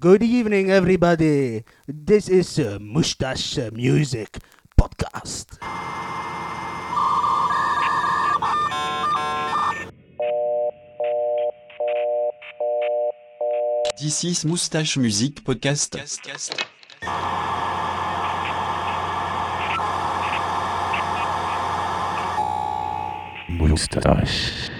Good evening, everybody. This is uh, Mustache Music Podcast. This is Moustache Music Podcast. Moustache.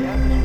Ja.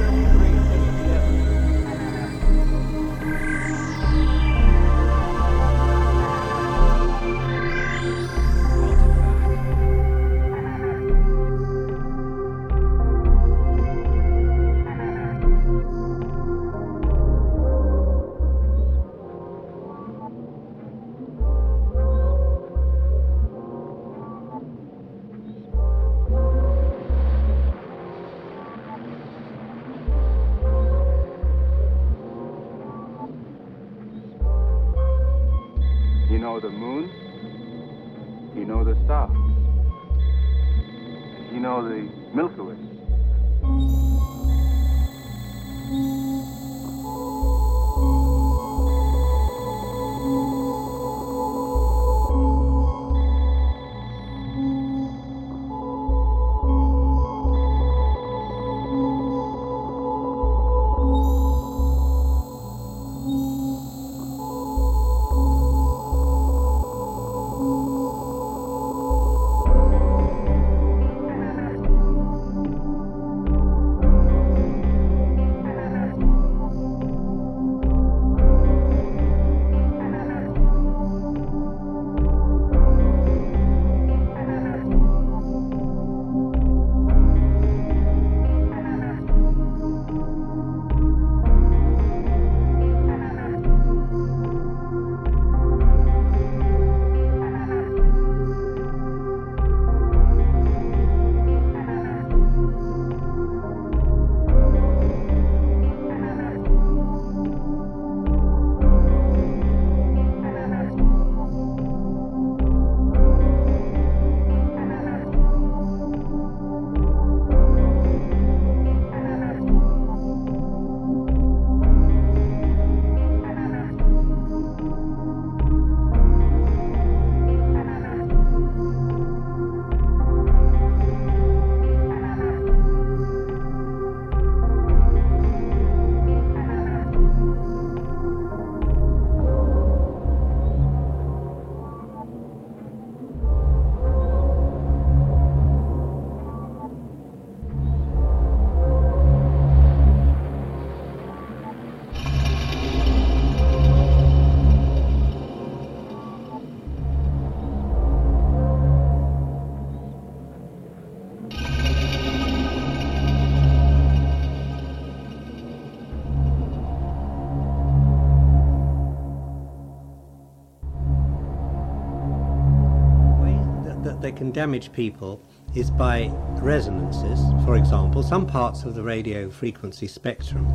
Can damage people is by resonances. For example, some parts of the radio frequency spectrum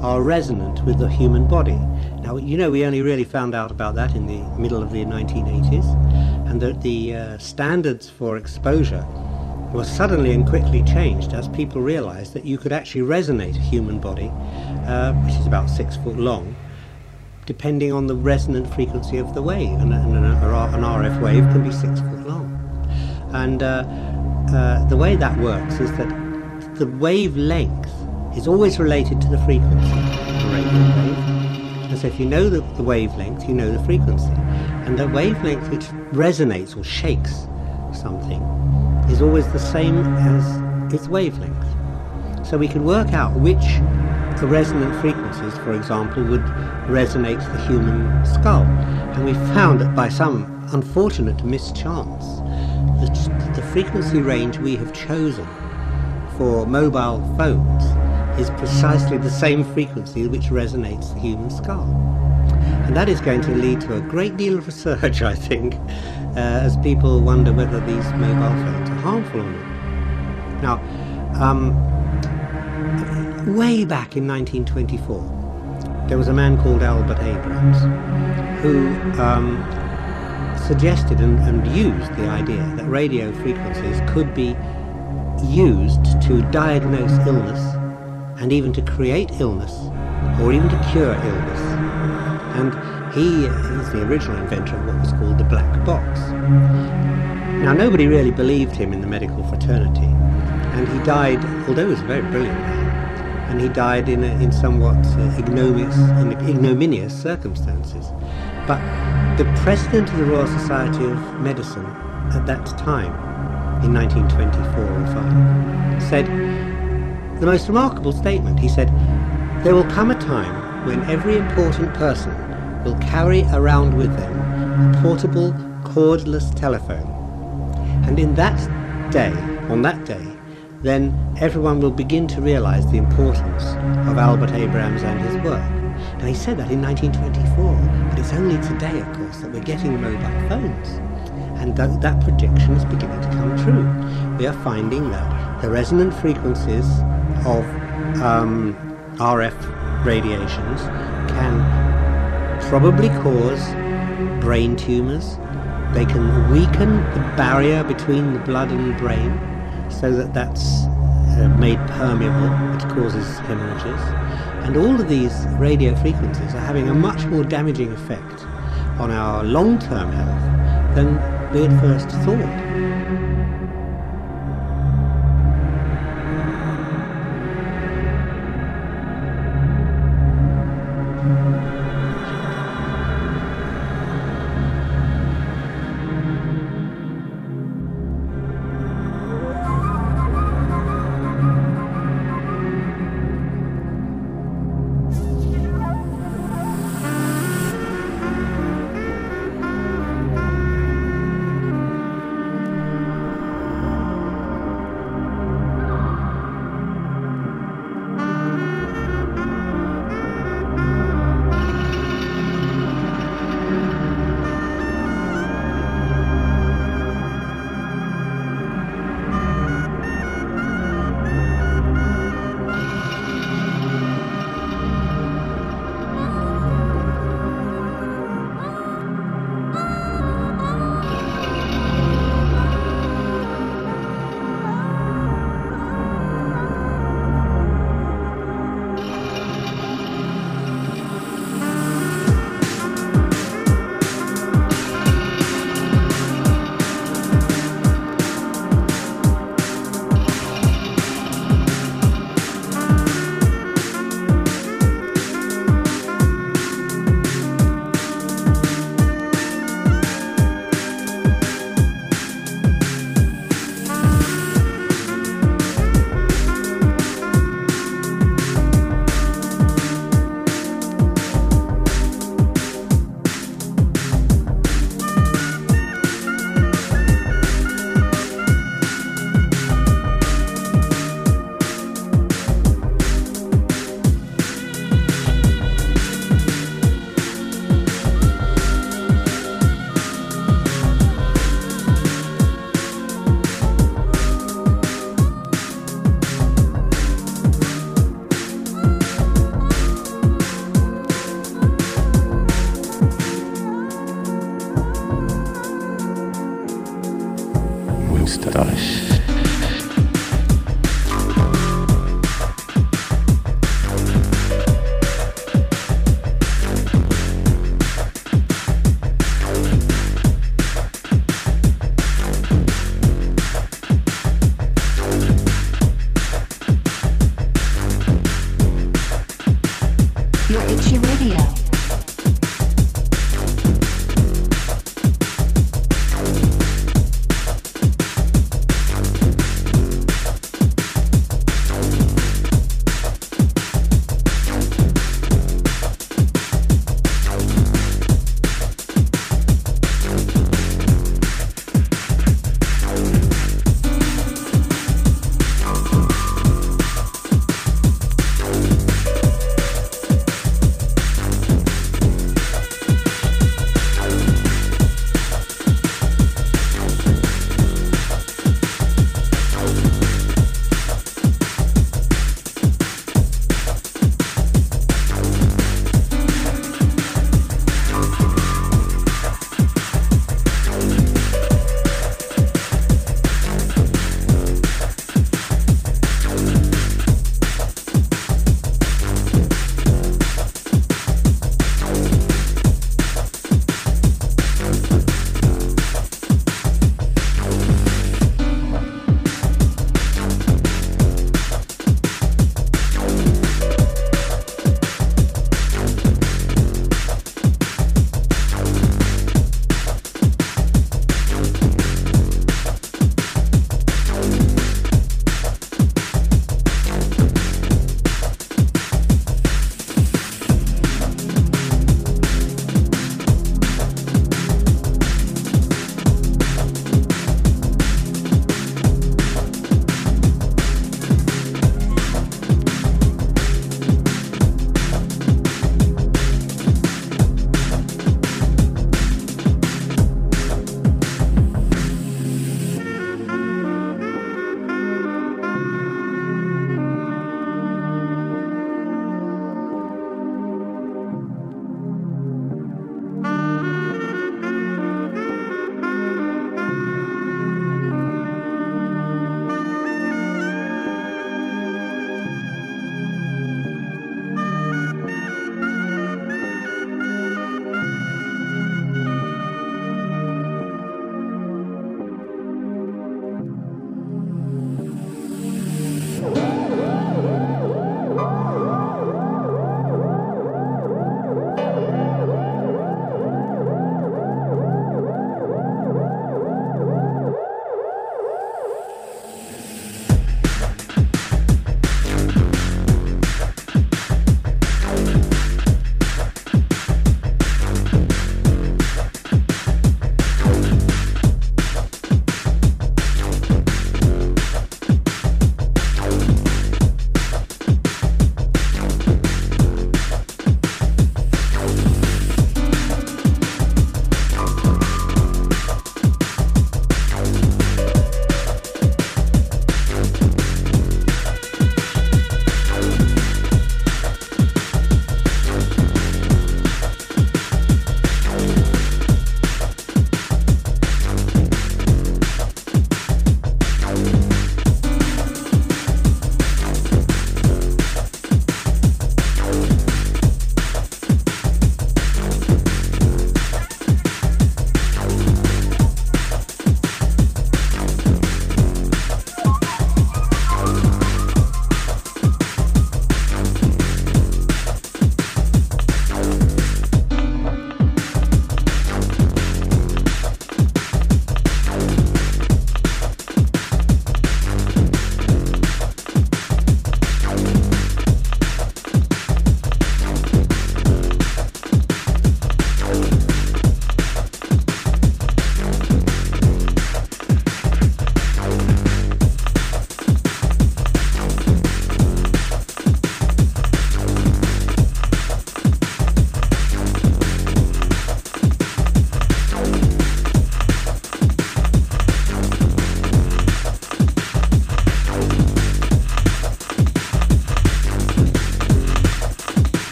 are resonant with the human body. Now, you know, we only really found out about that in the middle of the 1980s, and that the uh, standards for exposure were suddenly and quickly changed as people realized that you could actually resonate a human body, uh, which is about six foot long, depending on the resonant frequency of the wave. And, an, an RF wave can be six foot. And uh, uh, the way that works is that the wavelength is always related to the frequency of the radio wave. And so if you know the, the wavelength, you know the frequency. And the wavelength which resonates or shakes something is always the same as its wavelength. So we can work out which the resonant frequencies, for example, would resonate the human skull. And we found that by some unfortunate mischance, the, the frequency range we have chosen for mobile phones is precisely the same frequency which resonates the human skull. And that is going to lead to a great deal of research, I think, uh, as people wonder whether these mobile phones are harmful or not. Now, um, way back in 1924, there was a man called Albert Abrams who um, suggested and, and used the idea that radio frequencies could be used to diagnose illness and even to create illness or even to cure illness. And he is the original inventor of what was called the black box. Now, nobody really believed him in the medical fraternity, and he died, although he was a very brilliant man, and he died in, a, in somewhat uh, ignominious, in ignominious circumstances. But the president of the Royal Society of Medicine at that time, in 1924 or 5, said the most remarkable statement. He said, There will come a time when every important person will carry around with them a portable cordless telephone. And in that day, on that day, then everyone will begin to realize the importance of Albert Abrams and his work. Now he said that in 1924, but it's only today, of course, that we're getting mobile phones. And that, that prediction is beginning to come true. We are finding that the resonant frequencies of um, RF radiations can probably cause brain tumors. They can weaken the barrier between the blood and the brain so that that's uh, made permeable, which causes hemorrhages. And all of these radio frequencies are having a much more damaging effect on our long-term health than we had first thought.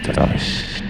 Everything.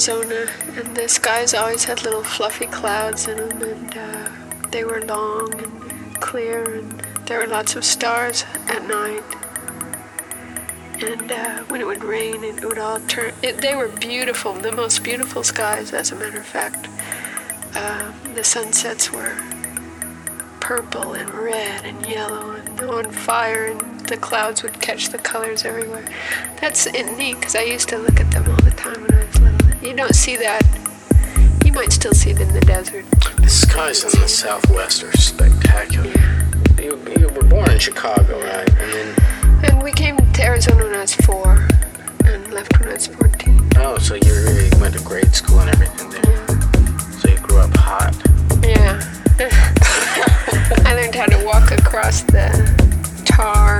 Arizona, and the skies always had little fluffy clouds in them, and uh, they were long and clear, and there were lots of stars at night. And uh, when it would rain, it would all turn. It, they were beautiful, the most beautiful skies, as a matter of fact. Uh, the sunsets were purple and red and yellow and on fire, and the clouds would catch the colors everywhere. That's neat because I used to look at them all the You don't see that. You might still see it in the desert. The skies in the southwest are spectacular. You, you were born in Chicago, right? And then, And we came to Arizona when I was four and left when I was 14. oh, so you really went to grade school and everything there. So you grew up hot. Yeah. I learned how to walk across the tar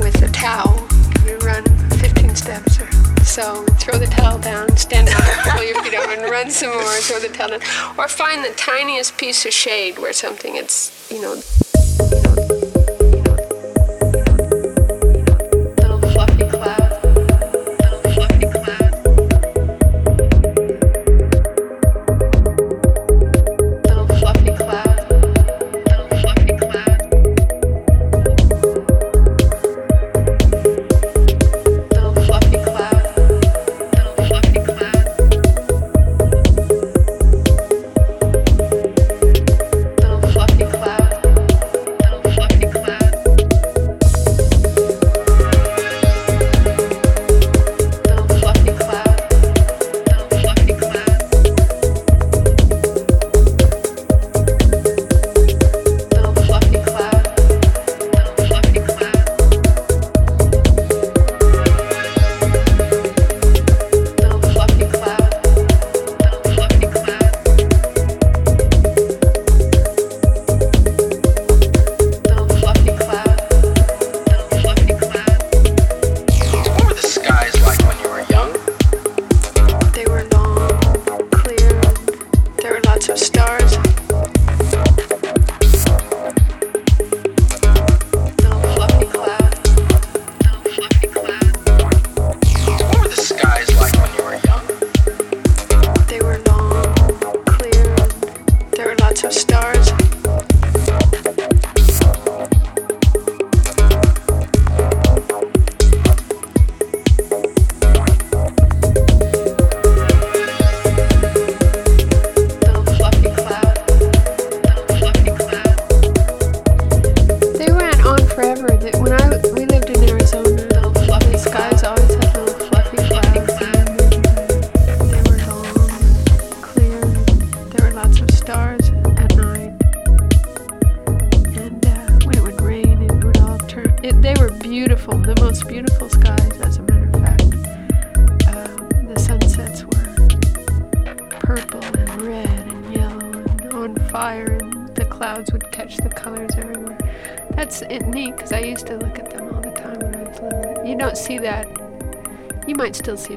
with a towel. You run 15 steps or so, throw the towel down, stand up, pull your feet up, and run some more, throw the towel down. Or find the tiniest piece of shade where something it's, you know,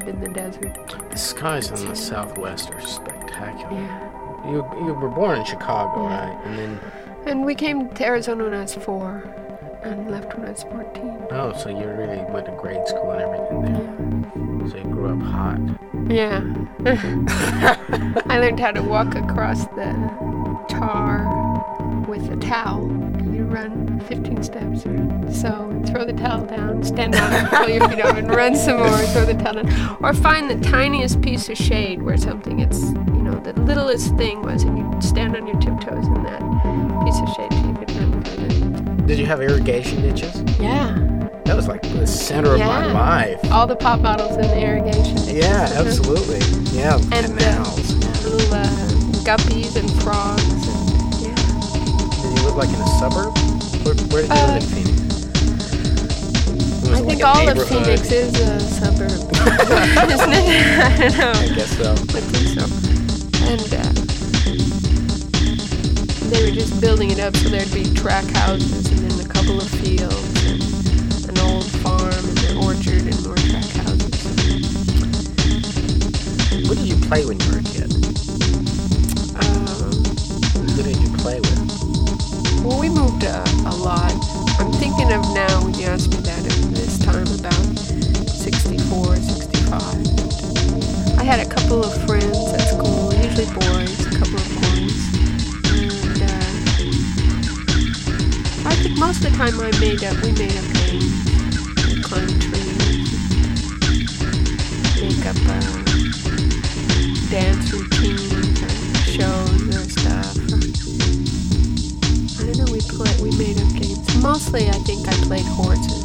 in the desert. The skies in the Southwest are spectacular. Yeah. You you were born in Chicago, right? And then And we came to Arizona when I was four and left when I was 14. oh, so you really went to grade school and everything there. Yeah. So you grew up hot. Yeah. I learned how to walk across the tar with a towel. Run 15 steps so, throw the towel down, stand up, pull your feet up, and run some more, throw the towel down. Or find the tiniest piece of shade where something it's, you know, the littlest thing was, and you stand on your tiptoes in that piece of shade you could run. Did you have irrigation ditches? Yeah. That was like the center of my life. All the pop bottles in the irrigation. ditches. Yeah, absolutely. Yeah, And canals. little uh, guppies and frogs. And, yeah. Did you live like in a suburb? Where, where did you live in Uh, Phoenix? I think like all of? Phoenix is a suburb, isn't it? I don't know. I guess so. I think so. And uh, they were just building it up so there'd be track houses and then a couple of fields and an old farm and an orchard and more track houses. What did you play when you were a kid? Um, Who did you play with? Well, we moved uh, a lot. I'm thinking of now when you ask me that at this time about 64, 65. I had a couple of friends at school, usually boys, a couple of boys. And uh, I think most of the time I made up, we made up games. Climbed trees, make up uh, dance routines shows or stuff. I don't know, we play, we made up. Mostly, I think I played horses